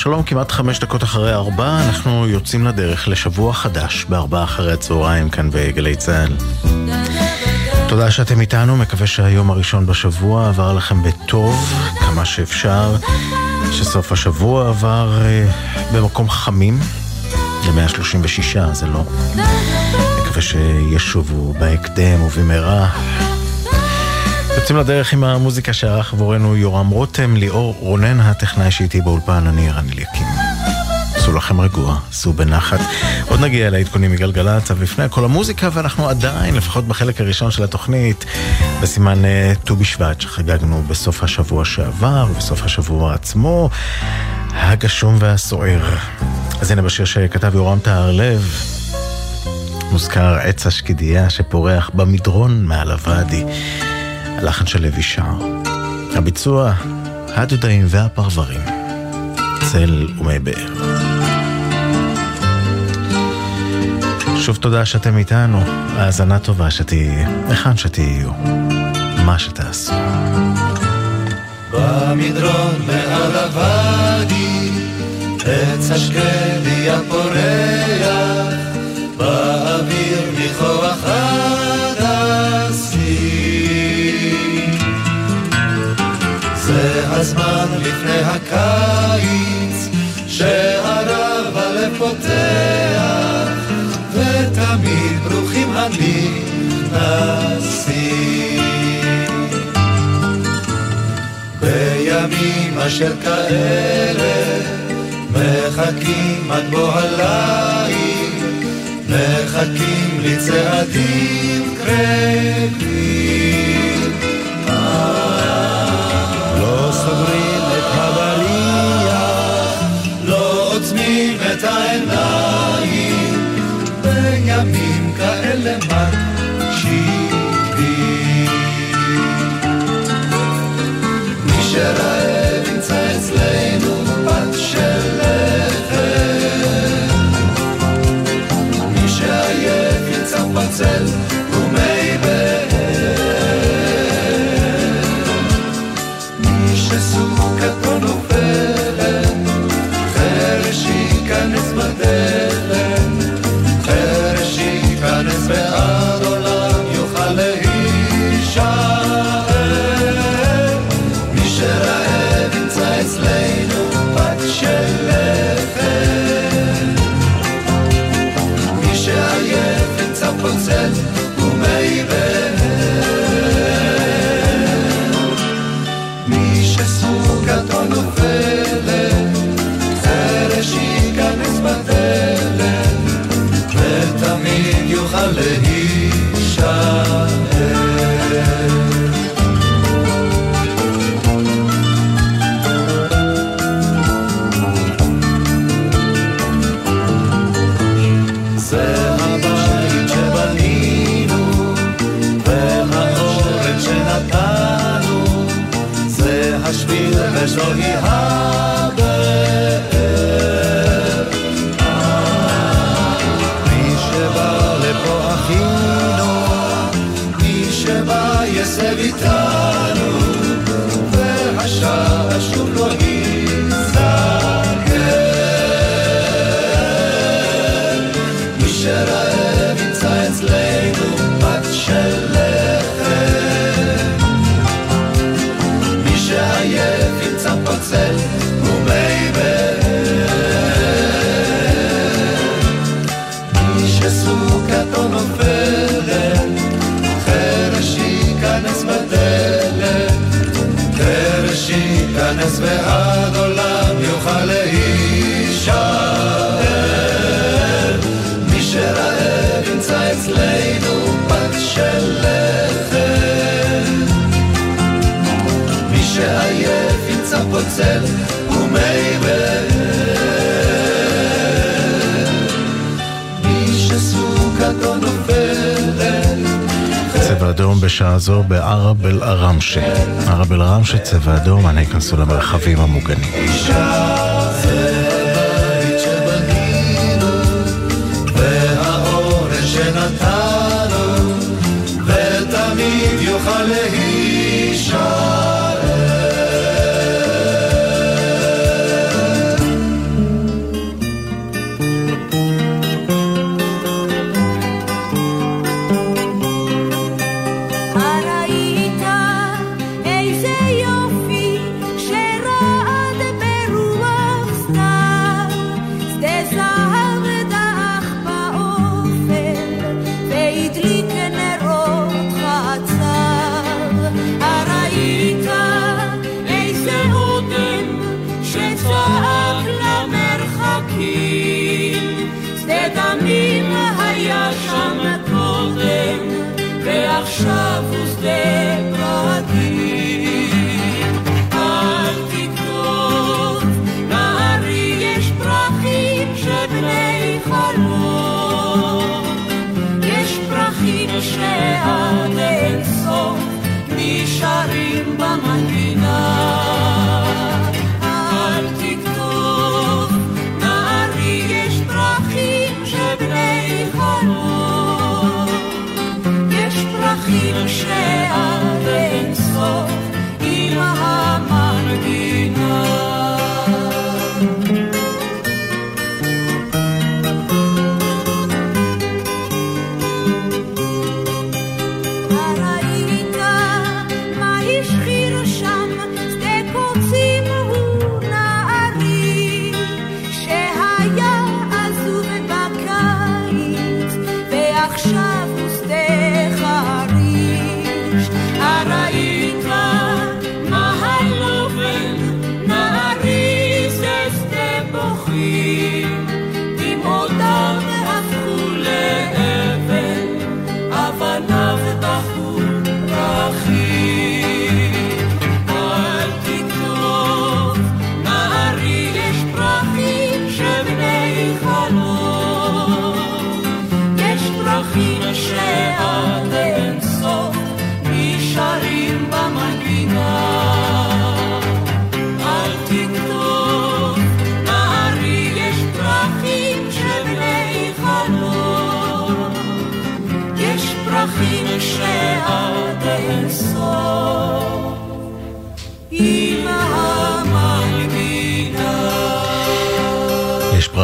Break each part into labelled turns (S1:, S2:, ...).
S1: שלום כמעט חמש דקות אחרי ארבע, אנחנו יוצאים לדרך לשבוע חדש בארבע אחרי הצהריים כאן בגלי צה"ל. תודה שאתם איתנו, מקווה שהיום הראשון בשבוע עבר לכם בטוב, כמה שאפשר, שסוף השבוע עבר אה, במקום חמים, ל-136, זה לא. מקווה שישובו בהקדם ובמהרה. יוצאים לדרך עם המוזיקה שערך עבורנו יורם רותם, ליאור רונן הטכנאי שאיתי באולפן, אני רן אליקים. עשו לכם רגוע, עשו בנחת. עוד נגיע לעדכונים מגלגלצ, אבל לפני הכל המוזיקה, ואנחנו עדיין, לפחות בחלק הראשון של התוכנית, בסימן אה, ט"ו בשבט שחגגנו בסוף השבוע שעבר, ובסוף השבוע עצמו, הגשום והסוער. אז הנה בשיר שכתב יורם טהרלב, מוזכר עץ השקידיה שפורח במדרון מעל הוואדי. הלחן של לוי שר. הביצוע, הדודאים והפרברים. צל ומי באר. שוב תודה שאתם איתנו, האזנה טובה שתהיה, היכן שתהיו, מה שתעשו.
S2: במדרון מעל הוואדי, עץ השקדי הפורח, באוויר ניחוח הזמן לפני הקיץ, שהרב הלב פותח, ותמיד ברוכים הנכנסים. בימים אשר כאלה, מחכים עד בוא הליל, מחכים לצעדים קרבים.
S1: אדום בשעה זו בערב אל-עראמשה. ערב אל-עראמשה, צבע אדום, אנא ייכנסו למרחבים המוגנים.
S2: שנתנו ותמיד יוכל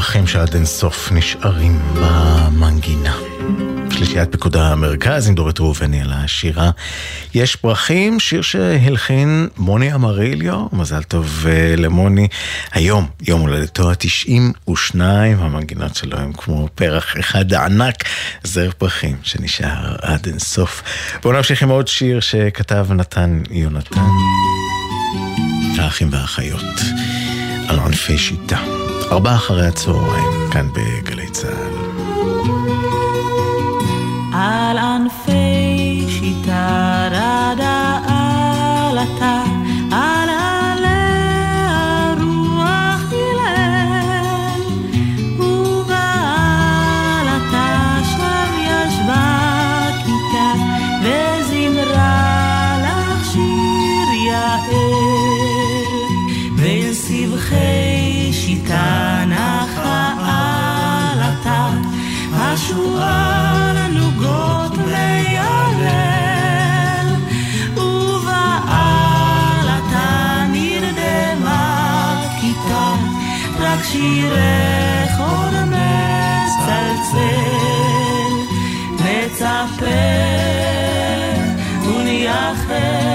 S1: פרחים שעד אינסוף נשארים במנגינה. שלישיית פיקוד המרכז עם דורית ראובני על השירה. יש פרחים, שיר שהלחין מוני אמריליו, מזל טוב uh, למוני. היום, יום הולדתו ה-92, המנגינות שלו הם כמו פרח אחד ענק, זר פרחים שנשאר עד אינסוף. בואו נמשיך עם עוד שיר שכתב נתן יונתן. האחים והאחיות, על ענפי שיטה. ארבע אחרי הצהריים, כאן בגלי צה"ל.
S3: נצפה ונייחל,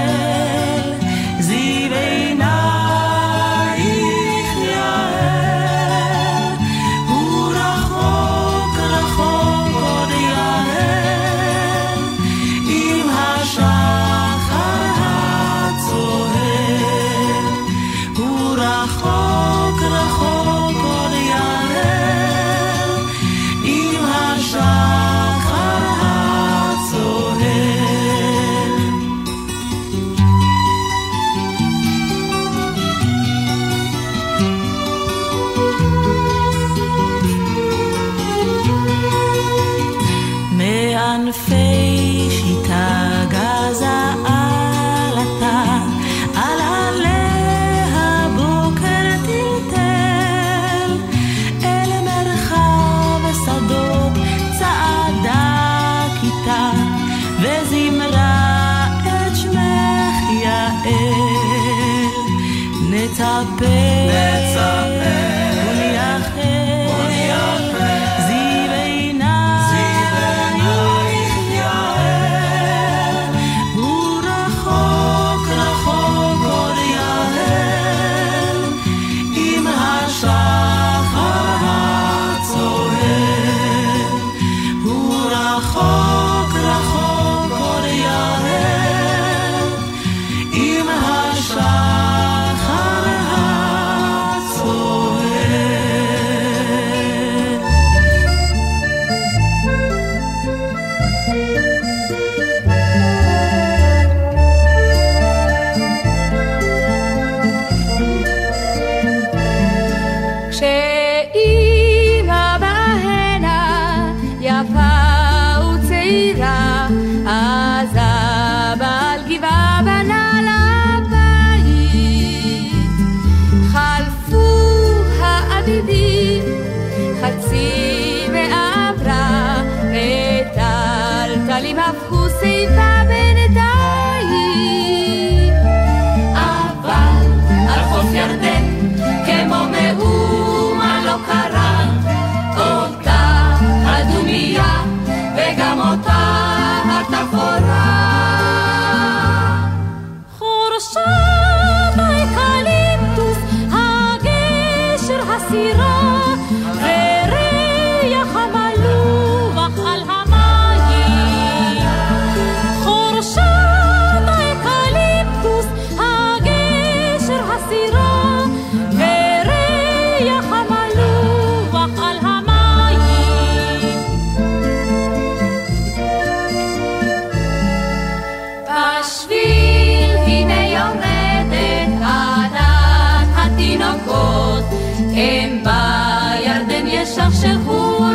S1: שכשכוח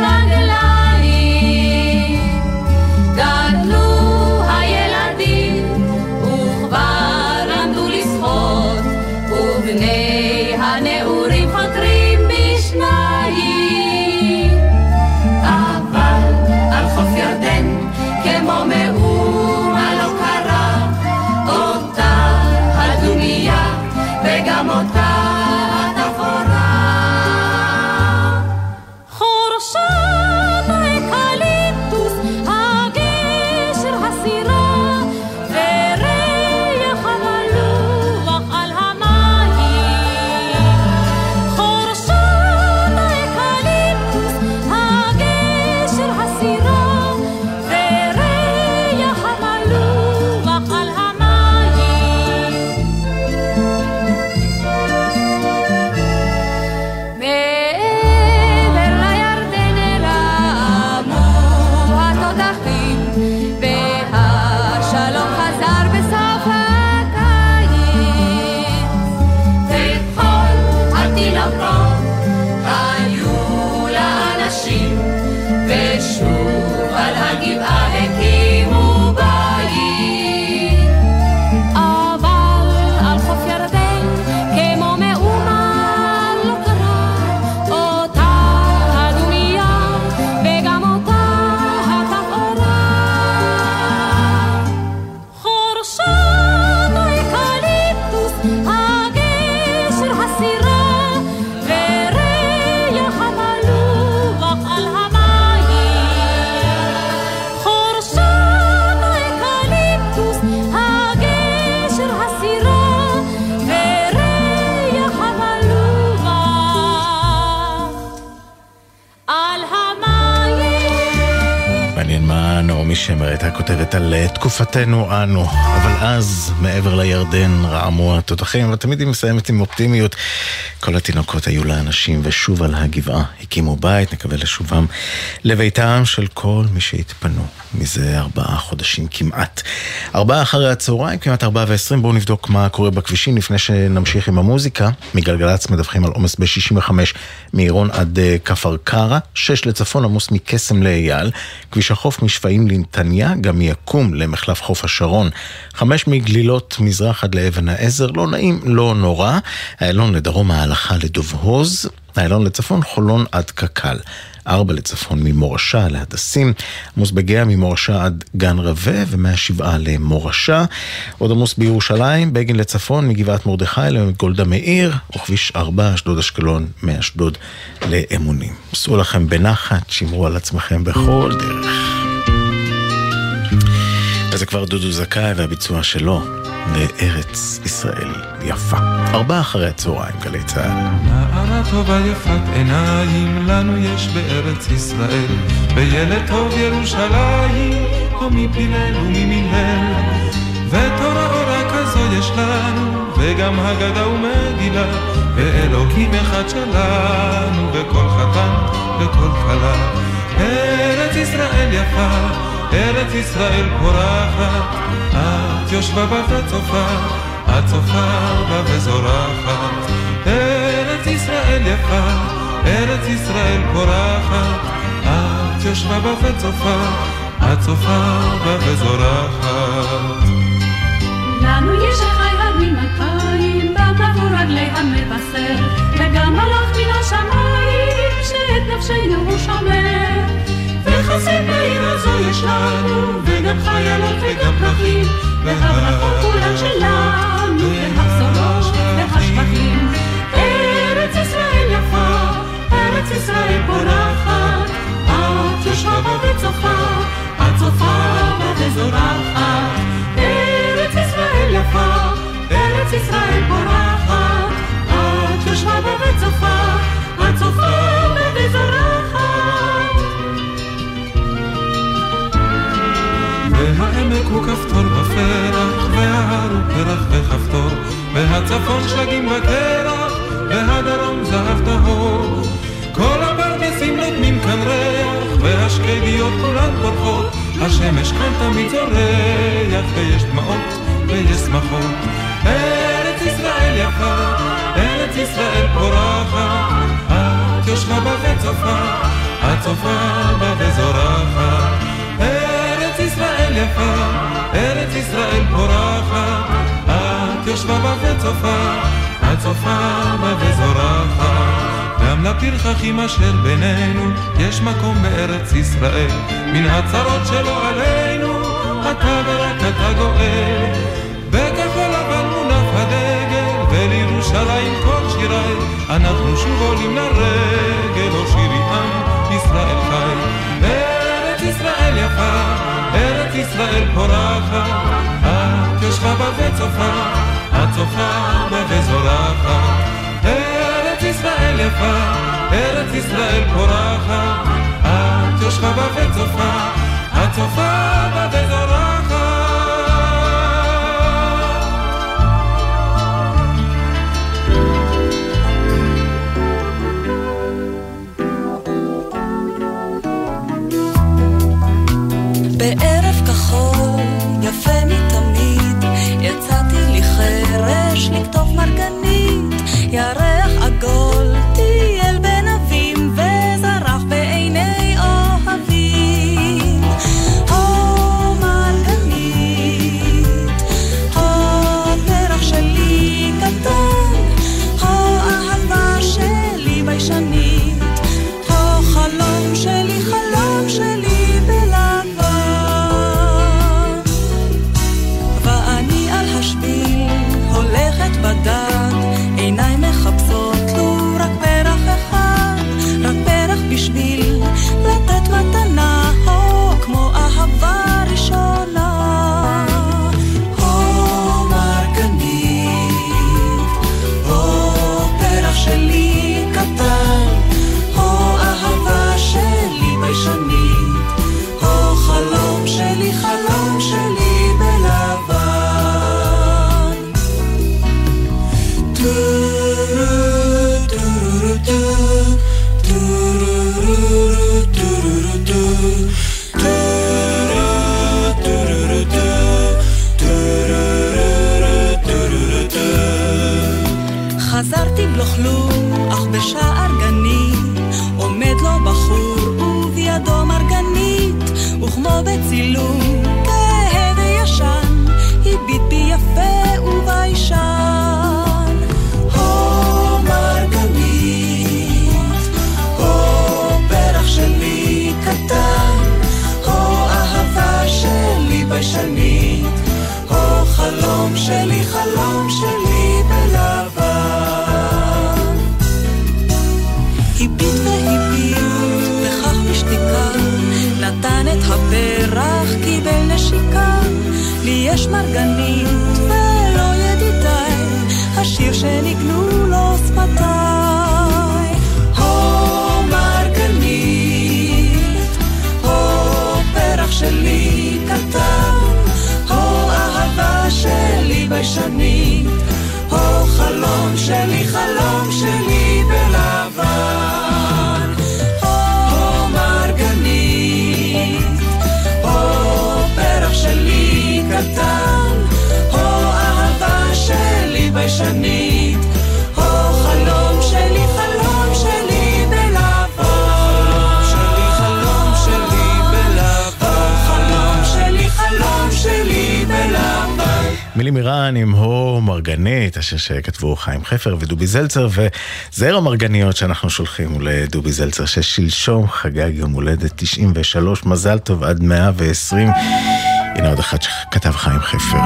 S1: תקופתנו אנו, אבל אז מעבר לירדן רעמו התותחים, ותמיד היא מסיימת עם אופטימיות. כל התינוקות היו לאנשים ושוב על הגבעה הקימו בית, נקווה לשובם לביתם של כל מי שהתפנו מזה ארבעה חודשים כמעט. ארבעה אחרי הצהריים, כמעט ארבעה ועשרים, בואו נבדוק מה קורה בכבישים לפני שנמשיך עם המוזיקה. מגלגלצ מדווחים על עומס ב-65 מעירון עד אה, כפר קרא, שש לצפון עמוס מקסם לאייל, כביש החוף משפעים לנתניה, גם יקום למחלף חוף השרון, חמש מגלילות מזרח עד לאבן העזר, לא נעים, לא נורא, איילון לדרום ההלכה לדוב הוז, איילון לצפון חולון עד קק"ל. ארבע לצפון ממורשה להדסים, עמוס בגאה ממורשה עד גן רווה ומהשבעה למורשה. עוד עמוס בירושלים, בגין לצפון מגבעת מרדכי לגולדה מאיר, וכביש ארבע, אשדוד אשקלון, מאשדוד לאמונים. סעו לכם בנחת, שמרו על עצמכם בכל דרך. וזה כבר דודו זכאי והביצוע שלו לארץ ישראל יפה. ארבעה אחרי הצהריים, גלי צה"ל.
S4: נערה טובה יפת עיניים, לנו יש בארץ ישראל, בילד טוב ירושלים, או מפילל וממילל. ותורה אורה כזו יש לנו, וגם הגדה ומגילה, ואלוהים אחד שלנו, וכל חתן וכל כלה. ארץ ישראל יפה, ארץ ישראל פורחת, את יושבה בה וצופה, את צופה בה וזורחת. ארץ ישראל יפה, ארץ ישראל פורחת, את יושבה בה וצופה, את צופה בה וזורחת.
S5: לנו יש החי מן אלפיים, במבוא רגלי המבשר, וגם מלאך מן השמיים, שאת נפשנו הוא שומר. וחסד בעיר הזו יש לנו, וגם חיילות וגם פרחים, והברכות כולן שלנו, והבשורות והשבחים. ארץ ישראל יפה, ארץ ישראל פורחת, את יושבה בה וצופה, את צופה בה וזורחת. ארץ ישראל יפה, ארץ ישראל פורחת, את יושבה בה וצופה, את צופה בה וזורחת.
S4: והעמק הוא כפתור בפרח, וההר הוא פרח וכפתור, והצפון שלגים בקרח, והדרום זהב טהור. כל הפרדסים נותנים כאן ריח, והשקדיות כולן פורחות, השמש כאן תמיד זורח, ויש דמעות ויש שמחות. ארץ ישראל יפה, ארץ ישראל פורחת, את יושבה בה וצופה, את צופה בה וזורחת. ישראל יפה, ארץ ישראל פורחת, את יושבה בה וצופה, את צופה בה וזורחת. גם לפרחחים אשר בינינו, יש מקום בארץ ישראל, מן הצרות שלא עלינו, אתה ורק אתה גואל. בכחול לבן מונף הדגל, ולירושלים כל שיריי, אנחנו שוב עולים לרגל, או שירי עם ישראל חי. ארץ ישראל יפה, ישראל פורחת, את יושבה בה וצופה, את צופה בה וזורחת. ארץ ישראל יפה, ארץ ישראל פורחת, את יושבה בה וצופה, את צופה בה וזורחת.
S6: חרש לכתוב
S1: מירן עם הו מרגנית, השיר שכתבו חיים חפר ודובי זלצר, וזער המרגניות שאנחנו שולחים לדובי זלצר, ששלשום חגג יום הולדת 93, מזל טוב עד 120. הנה עוד אחד שכתב חיים חפר.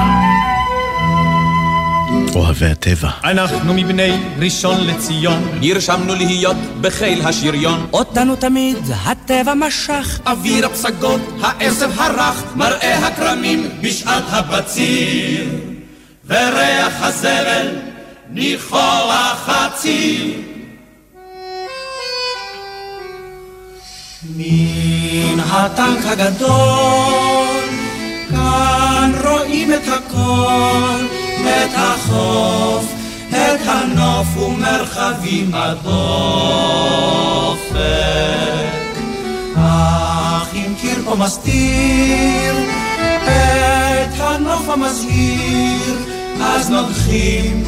S1: אוהבי הטבע.
S7: אנחנו מבני ראשון לציון,
S8: נרשמנו להיות בחיל השריון.
S7: אותנו תמיד הטבע משך.
S8: אוויר הפסגות, העשב הרך, מראה הכרמים בשעת הבציר. וריח הזבל ניחוח הציר.
S7: מן הטנק הגדול, כאן רואים את הכל, את החוף, את הנוף ומרחבים הדופק. אך אם קיר פה מסתיר הנוף המזהיר, אז נוגחים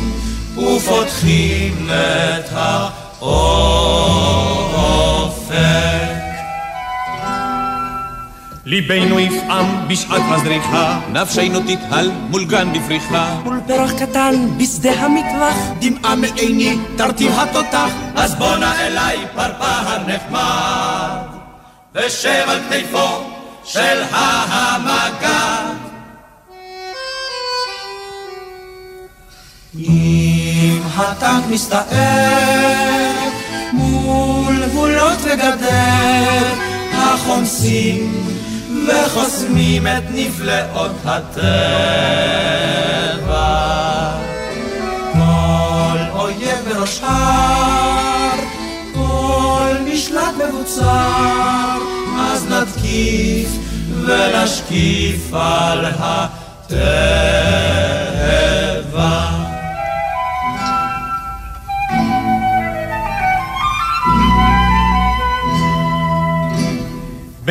S7: ופותחים את האופק. ליבנו יפעם בשעת הזריחה,
S8: נפשנו תתהל מול גן בפריחה.
S7: מול פרח קטן בשדה המטווח,
S8: דמעה מעיני תרטיב התותח, אז בואנה אליי פרפר נחמד, ושב על כתפו של המגד.
S7: הטנק מסתער מול גבולות וגדר, החומסים וחוסמים את נפלאות הטבע. כל אויב בראש הר, כל משלט מבוצר, אז נתקיף ונשקיף על הטבע.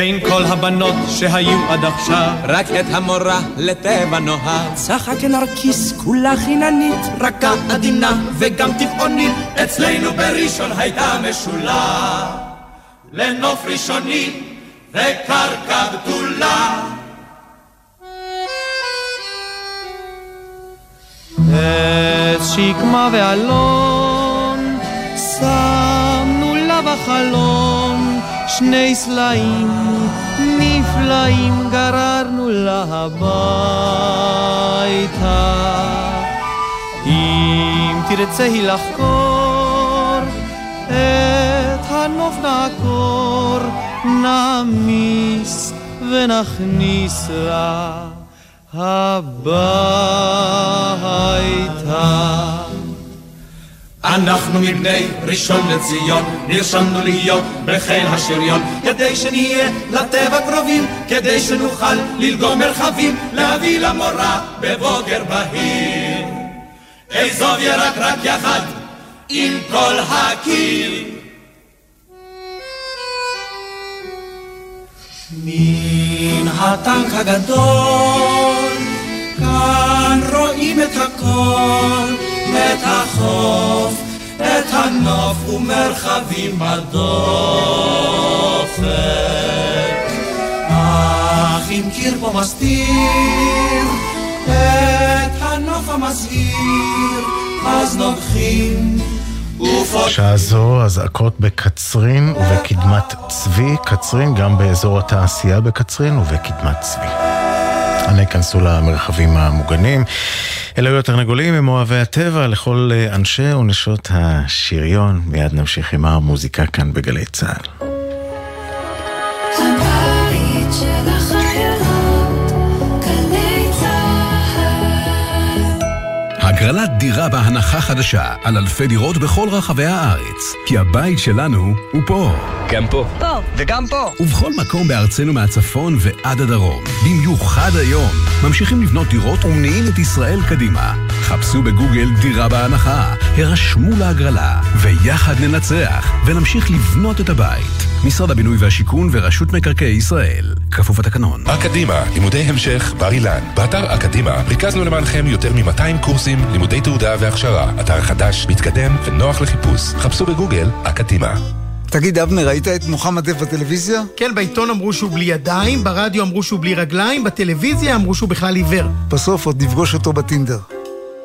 S7: בין כל הבנות שהיו עד עכשיו,
S8: רק את המורה לטבע נוהג.
S7: צחק נרקיס כולה חיננית,
S8: רכה עדינה וגם טבעונית, אצלנו בראשון הייתה משולה. לנוף ראשוני וקרקע בתולה.
S7: עץ שקמה ואלון, שמנו לה בחלון שני סלעים נפלאים גררנו לה הביתה. אם תרצה לחקור, את הנוף נעקור, נעמיס ונכניס לה הביתה.
S8: אנחנו מבני ראשון לציון, נרשמנו להיות בחיל השריון, כדי שנהיה לטבע קרובים, כדי שנוכל ללגום מרחבים, להביא למורה בבוגר בהיר. אעזוב ירק רק יחד עם כל הקיר.
S7: מן הטנק הגדול, כאן רואים את הכל, את החוף,
S8: את הנוף ומרחבים בדופק. אך אם קיר פה מסתיר את הנוף המזהיר, אז נוגחים
S1: שעה זו אזעקות בקצרין ובקדמת צבי, קצרין גם באזור התעשייה בקצרין ובקדמת צבי. אנא ייכנסו למרחבים המוגנים. אלה היו התרנגולים הם אוהבי הטבע לכל אנשי ונשות השריון. מיד נמשיך עם המוזיקה כאן בגלי צה"ל.
S9: הגרלת דירה בהנחה חדשה על אלפי דירות בכל רחבי הארץ. כי הבית שלנו הוא פה.
S10: גם פה.
S11: פה. וגם פה.
S9: ובכל מקום בארצנו מהצפון ועד הדרום. במיוחד היום. ממשיכים לבנות דירות ומניעים את ישראל קדימה. חפשו בגוגל דירה בהנחה, הרשמו להגרלה, ויחד ננצח, ונמשיך לבנות את הבית. משרד הבינוי והשיכון ורשות מקרקעי ישראל. כפוף לתקנון.
S12: אקדימה, לימודי המשך בר אילן. באתר אקדימה ריכזנו למענכם יותר מ-200 קורסים, לימודי תעודה והכשרה. אתר חדש, מתקדם ונוח לחיפוש. חפשו בגוגל אקדימה.
S13: תגיד, אבנר, ראית את מוחמד דף בטלוויזיה?
S14: כן, בעיתון אמרו שהוא בלי ידיים, ברדיו אמרו שהוא בלי רגליים, בטלוויזיה אמרו שהוא בכלל עיוור.
S13: בסוף עוד נפגוש אותו בטינדר.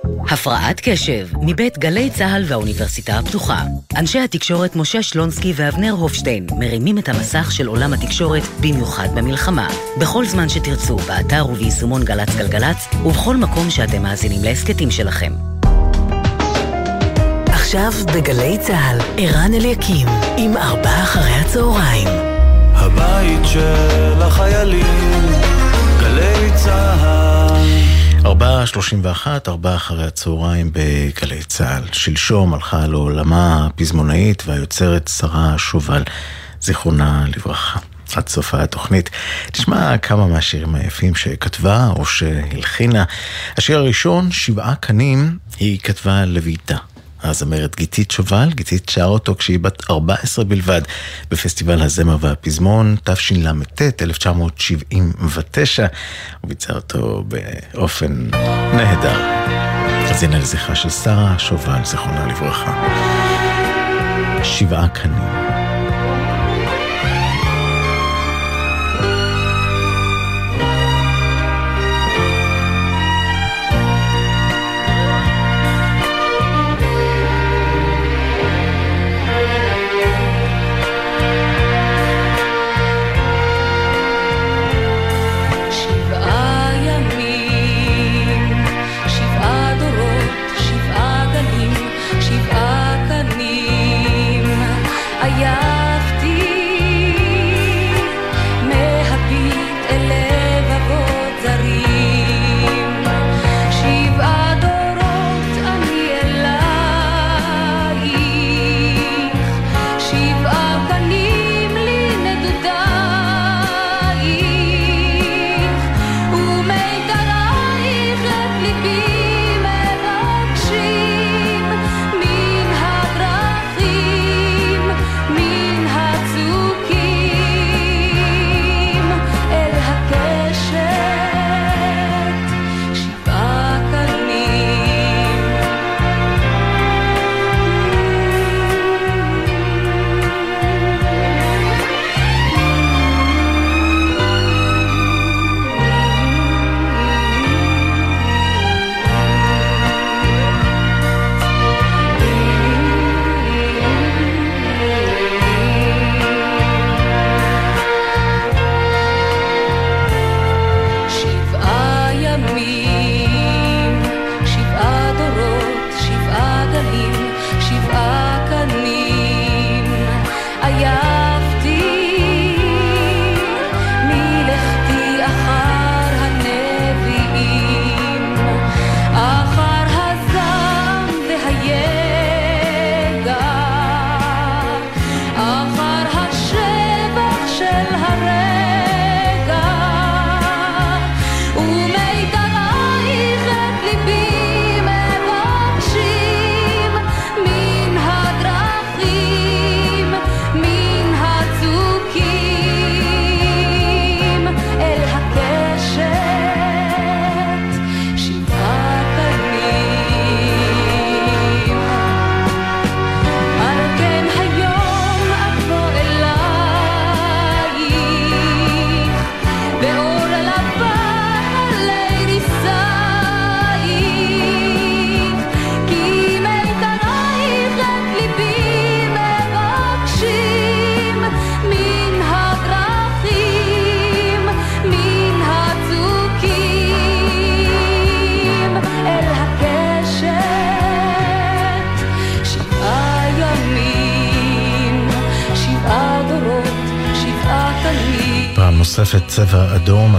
S15: הפרעת קשב, מבית גלי צה"ל והאוניברסיטה הפתוחה. אנשי התקשורת משה שלונסקי ואבנר הופשטיין מרימים את המסך של עולם התקשורת, במיוחד במלחמה. בכל זמן שתרצו, באתר וביישומון גל"צ גלגלצ, ובכל מקום שאתם מאזינים להסכתים שלכם. עכשיו בגלי צה"ל, ערן אליקים, עם ארבעה אחרי הצהריים.
S7: 31,
S1: ארבעה אחרי הצהריים בגלי צה"ל. שלשום הלכה לעולמה הפזמונאית והיוצרת שרה שובל, זיכרונה לברכה. עד סוף התוכנית. תשמע כמה מהשירים היפים שכתבה או שהלחינה. השיר הראשון, שבעה קנים, היא כתבה לביתה. הזמרת גיתית שובל, גיתית שרה אותו כשהיא בת 14 בלבד בפסטיבל הזמר והפזמון, תשל"ט, 1979, הוא ביצע אותו באופן נהדר. אז הנה לזכרה של שרה שובל, זיכרונה לברכה. שבעה קנים.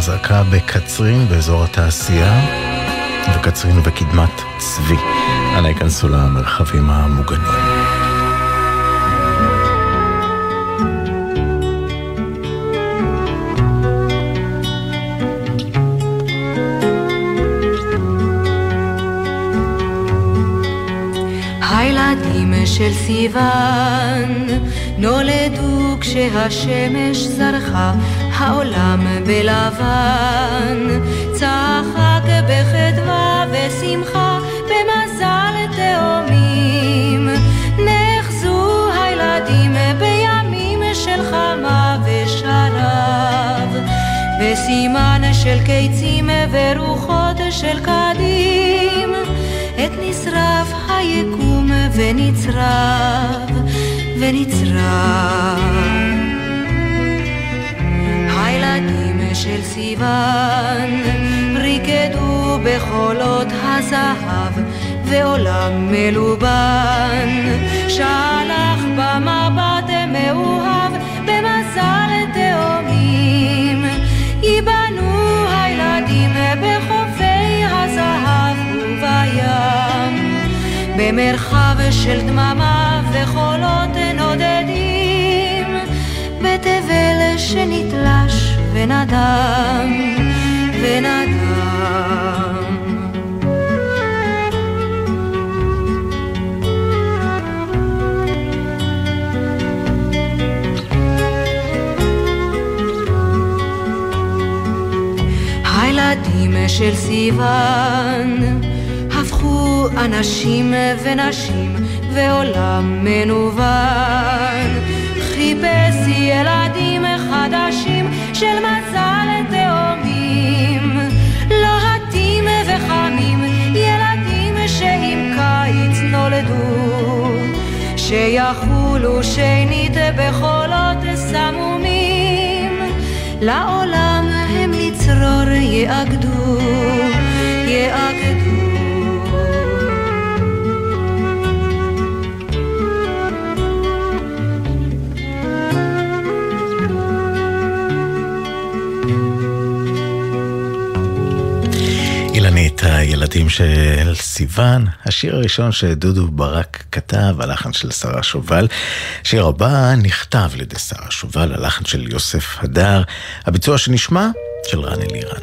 S1: אזעקה בקצרין באזור התעשייה, וקצרין ובקדמת צבי. אנא ייכנסו למרחבים המוגנים.
S16: הילדים של סיוון נולדו כשהשמש זרחה, העולם בלבן. צחק בחדווה ושמחה, במזל תאומים. נחזו הילדים בימים של חמה ושרב, בסימן של קיצים ורוחות של קדים. את נשרף היקום ונצרב, ונצרב. של סיוון ריקדו בחולות הזהב, ועולם מלובן שלח במבט מאוהב במזל תאומים. ייבנו הילדים בחופי הזהב ובים, במרחב של דממה וחולות נודדים, בתבל שנתלש ונדם, ונדם. הילדים של סיוון הפכו אנשים ונשים ועולם מנוון. של מזל תאומים, לוהטים וחמים, ילדים שעם קיץ נולדו, שיחולו שנית בחולות סמומים, לעולם הם לצרור יאגדו, יאגדו.
S1: הילדים של סיוון, השיר הראשון שדודו ברק כתב, הלחן של שרה שובל. השיר הבא נכתב על ידי שרה שובל, הלחן של יוסף הדר, הביצוע שנשמע של רן אלירן.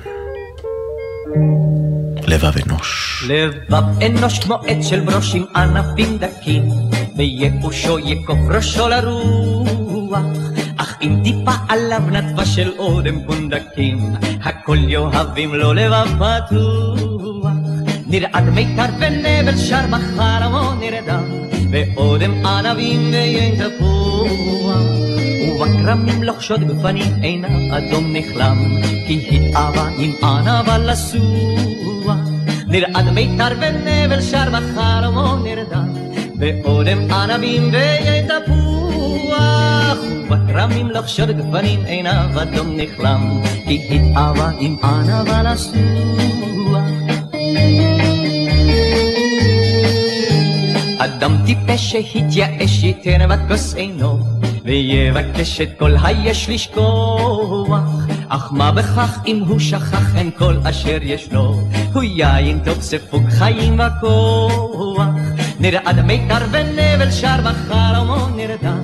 S1: לבב אנוש.
S10: לבב אנוש כמו עץ של ברוש עם ענפים דקים, וייאושו יכוף ראשו לרוח. אם טיפה עליו נטפה של אודם פונדקים, הכל יאהבים לו לבב פתוח. נרעד מיתר ונבל שר בחרמו נרדם, ואודם ענבים ויין תפוח. ובכרמים לוחשות גפנים עינה אדום נחלם, כי אהבה עם ענבה לסוח. נרעד מיתר ונבל שר בחרמו נרדם, ואודם ענבים ויין תפוח. ובכרמים לוחשות גפנים עינה אדום נחלם, כי אהבה עם ענבה לסוח. אדם טיפש שהתייאש ייתן בכוס עינו, ויבקש את כל היש לשכוח. אך מה בכך אם הוא שכח אין כל אשר ישנו, הוא יין טוב ספוג חיים וכוח. נרעד מיתר ונבל שר בחרמו נרדם,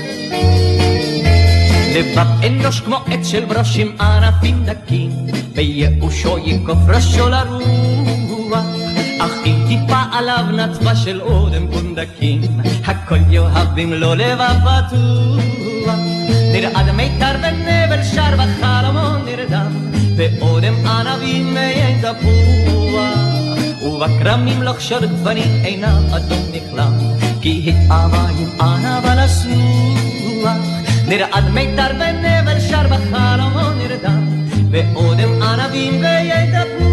S10: לבב אנוש כמו עץ של ברוש עם ענפים דקים וייאושו יכוף ראשו לרוח אך אם טיפה עליו נטפה של אודם פונדקים, הכל יאהבים לו לבב פתוח. נרעד מיתר ונבל שר בחלומו נרדם, ואודם ענבים ויין תפוח. ובכרמים לוחשות גוונים עינה אדום נכלם, כי התאהבה עם ענבה לסוח. נרעד מיתר ונבל שר בחלומו נרדם, ואודם ענבים ויין תפוח.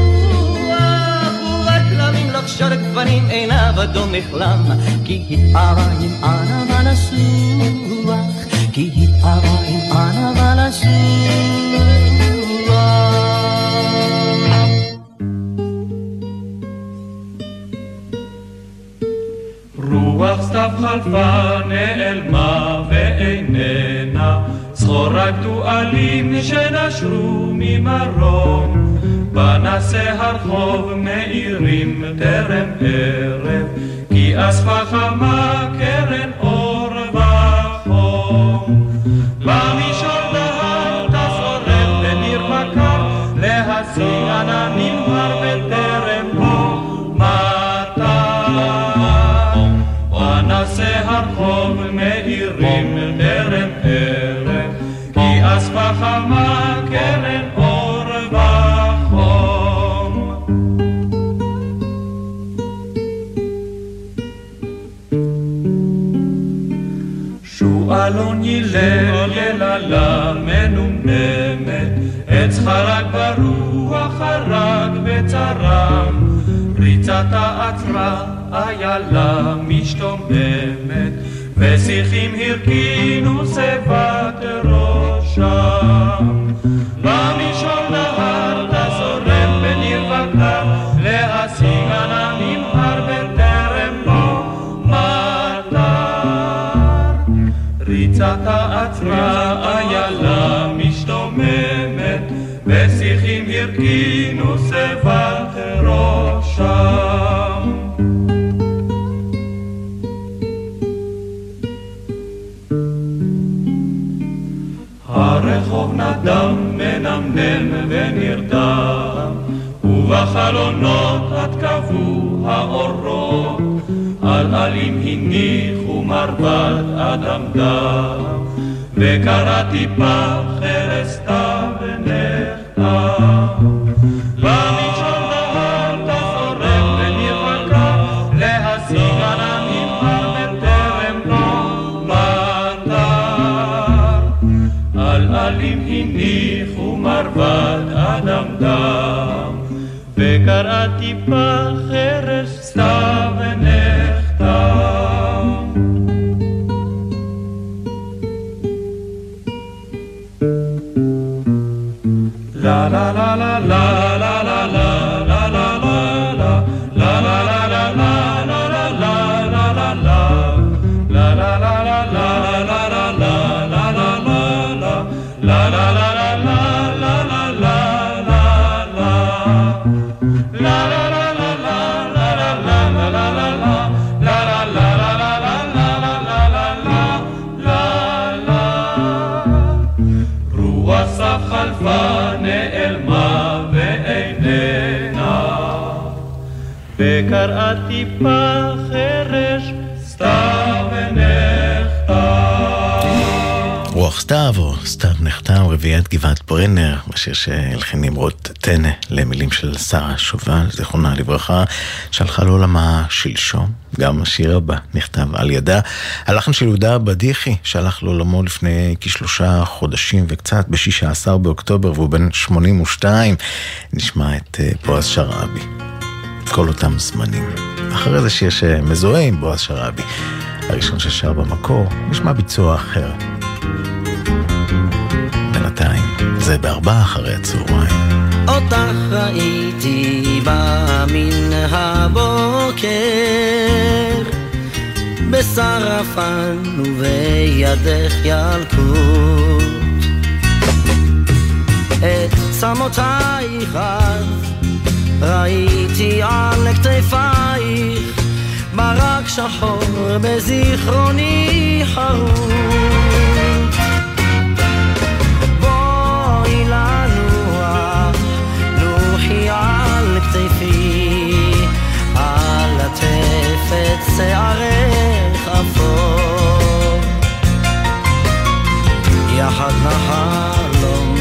S10: שאר גוונים עיניו אדום נכלם, כי התארה עם ענב הנסוח, כי התארה עם ענב הנסוח.
S17: רוח סתיו חלפה נעלמה סחורה גדועלים שנשרו ממרום פנסי הרחוב מאירים טרם ערב כי אספה חמה קרן ריצתה עצרה איילה משתוממת ושיחים הרכינו שיבת ראשם נדם מנמנם ונרדם ובחלונות עד קבעו האורות. על עלים הניחו מרבד אדם דם וקראתי פח הניחו מרבד אדם דם וקראתי פח חרש סתיו
S1: רביעיית גבעת ברנר, השיר שהלחין נמרוד טנא למילים של שרה שובל, זיכרונה לברכה, שהלכה לעולמה שלשום. גם השיר הבא נכתב על ידה. הלחן של יהודה בדיחי, שהלך לעולמו לפני כשלושה חודשים וקצת, ב-16 באוקטובר, והוא בן 82. נשמע את אה, בועז שרעבי. כל אותם זמנים. אחרי זה שיר שמזוהה עם בועז שרעבי. הראשון ששר במקור, נשמע ביצוע אחר. זה בארבעה אחרי הצהריים.
S11: אותך ראיתי בא מן הבוקר. בשרפן ובידך ילקוט. את צמותייך ראיתי על כתפייך ברק שחור בזיכרוני חרוט את שערך אפור. יחד נחלום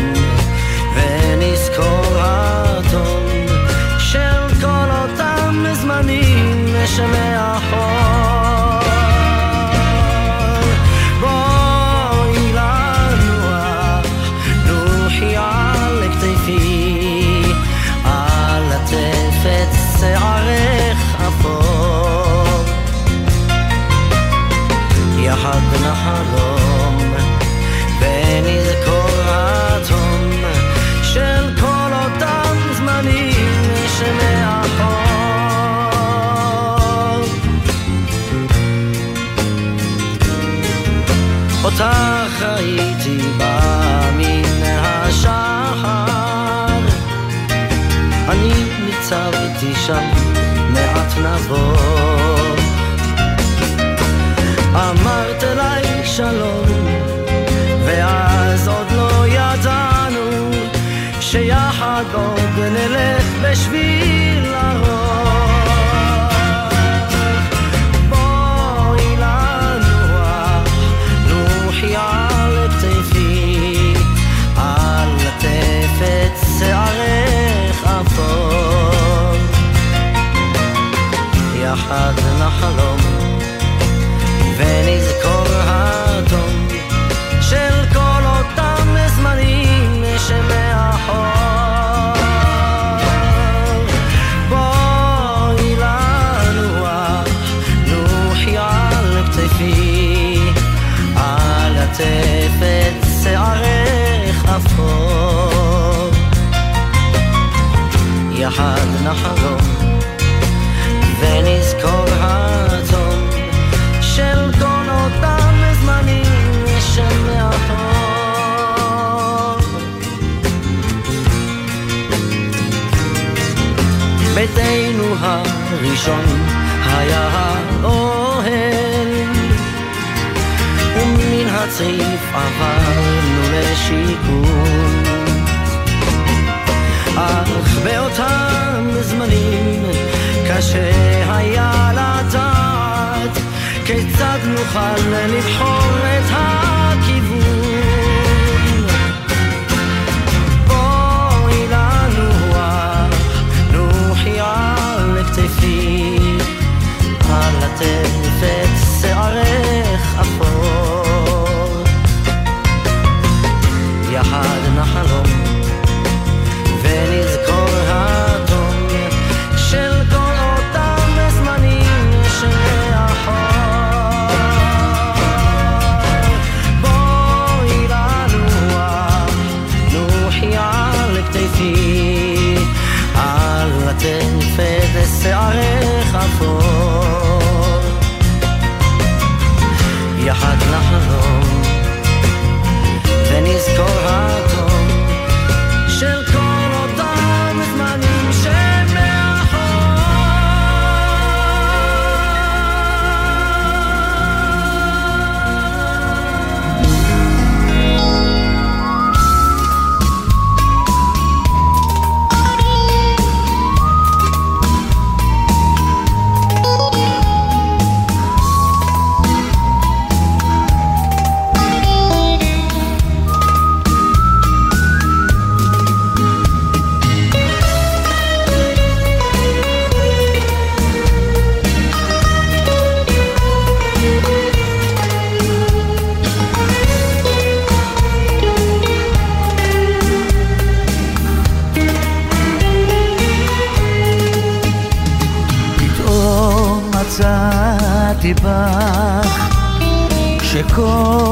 S11: ונזכור הטון של כל אותם זמנים שמאחור. הייתי בא מן השחר. אני ניצבתי שם מעט נבוא אמרת אליי שלום ואז עוד לא ידענו שיחד עוד נלך בשביל יחד נחלום ונזכור התום של כל אותם זמנים שמאחור. יחד נחלום ביתנו הראשון היה האוהל, ומן הצריף עברנו לשיכון. אך באותם זמנים קשה היה לדעת כיצד נוכל לבחור את הכיוון.
S18: Có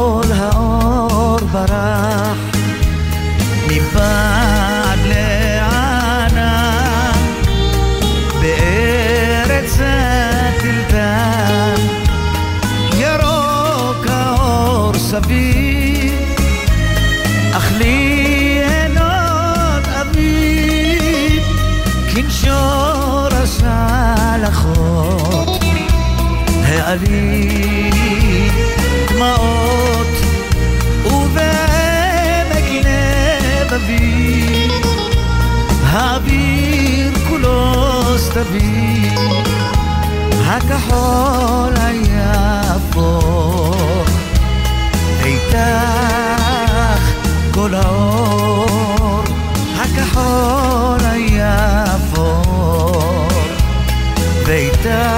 S18: הכחול היה אפור איתך כל האור הכחול היה אפור ואיתך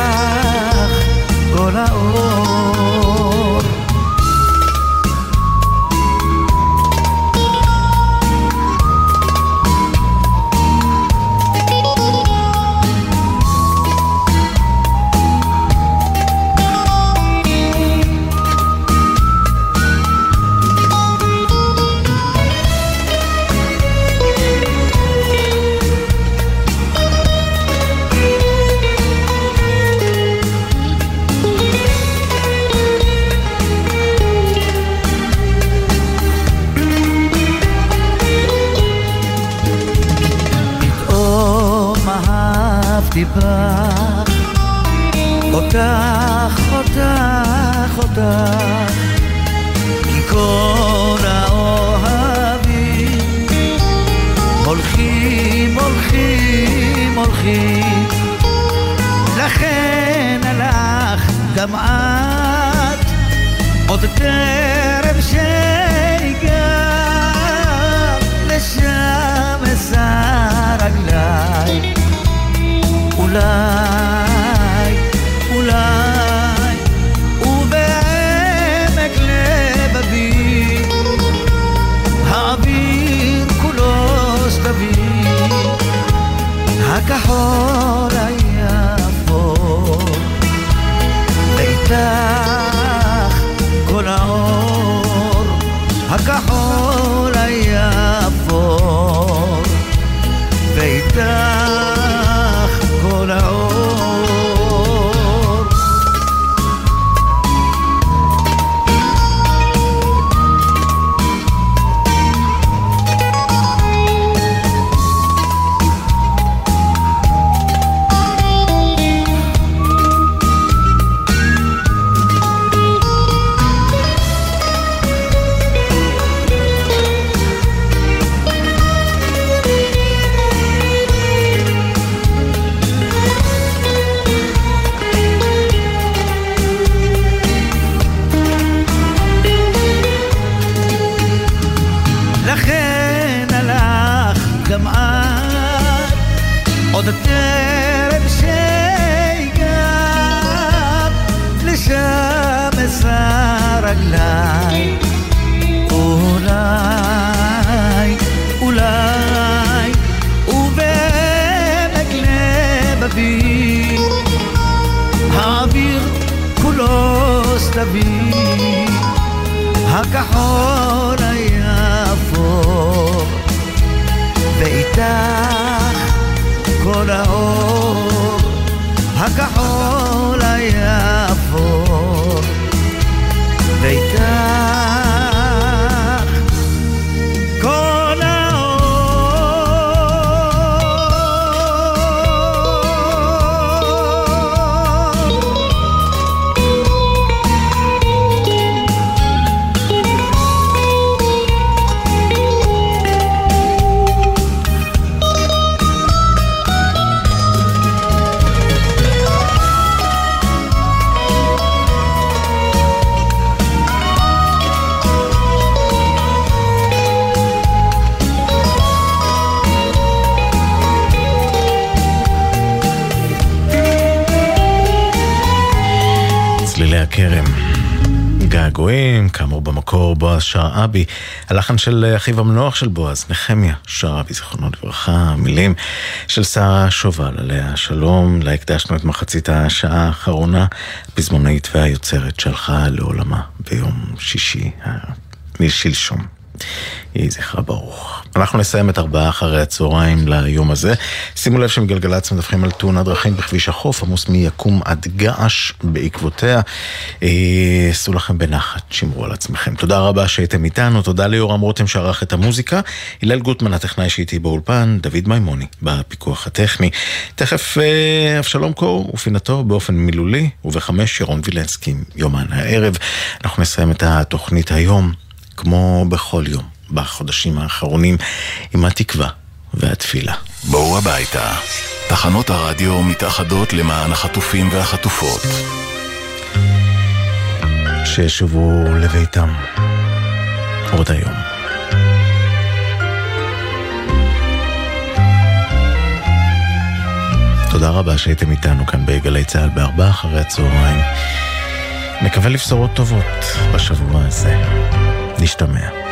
S1: הכרם. געגועים, כאמור במקור בועז שרעבי, הלחן של אחיו המנוח של בועז, נחמיה שרעבי, זיכרונו לברכה, מילים של שרה שובל, עליה שלום, לה הקדשנו את מחצית השעה האחרונה, הפזמונאית והיוצרת שהלכה לעולמה ביום שישי, שלשום. יהי זכרה ברוך. אנחנו נסיים את ארבעה אחרי הצהריים ליום הזה. שימו לב שמגלגלצ מדווחים על תאונת דרכים בכביש החוף, עמוס מיקום עד געש בעקבותיה. אה, עשו לכם בנחת, שמרו על עצמכם. תודה רבה שהייתם איתנו, תודה ליורם רותם שערך את המוזיקה, הלל גוטמן הטכנאי שאיתי באולפן, דוד מימוני בפיקוח הטכני. תכף אה, אבשלום קור ופינתו באופן מילולי, ובחמש ירון וילנסקי יומן הערב. אנחנו נסיים את התוכנית היום. כמו בכל יום בחודשים האחרונים, עם התקווה והתפילה.
S9: בואו הביתה. תחנות הרדיו מתאחדות למען החטופים והחטופות.
S1: שישובו לביתם עוד היום. תודה רבה שהייתם איתנו כאן בגלי צה"ל בארבעה אחרי הצהריים. נקווה לבשורות טובות בשבוע הזה. נשתמע.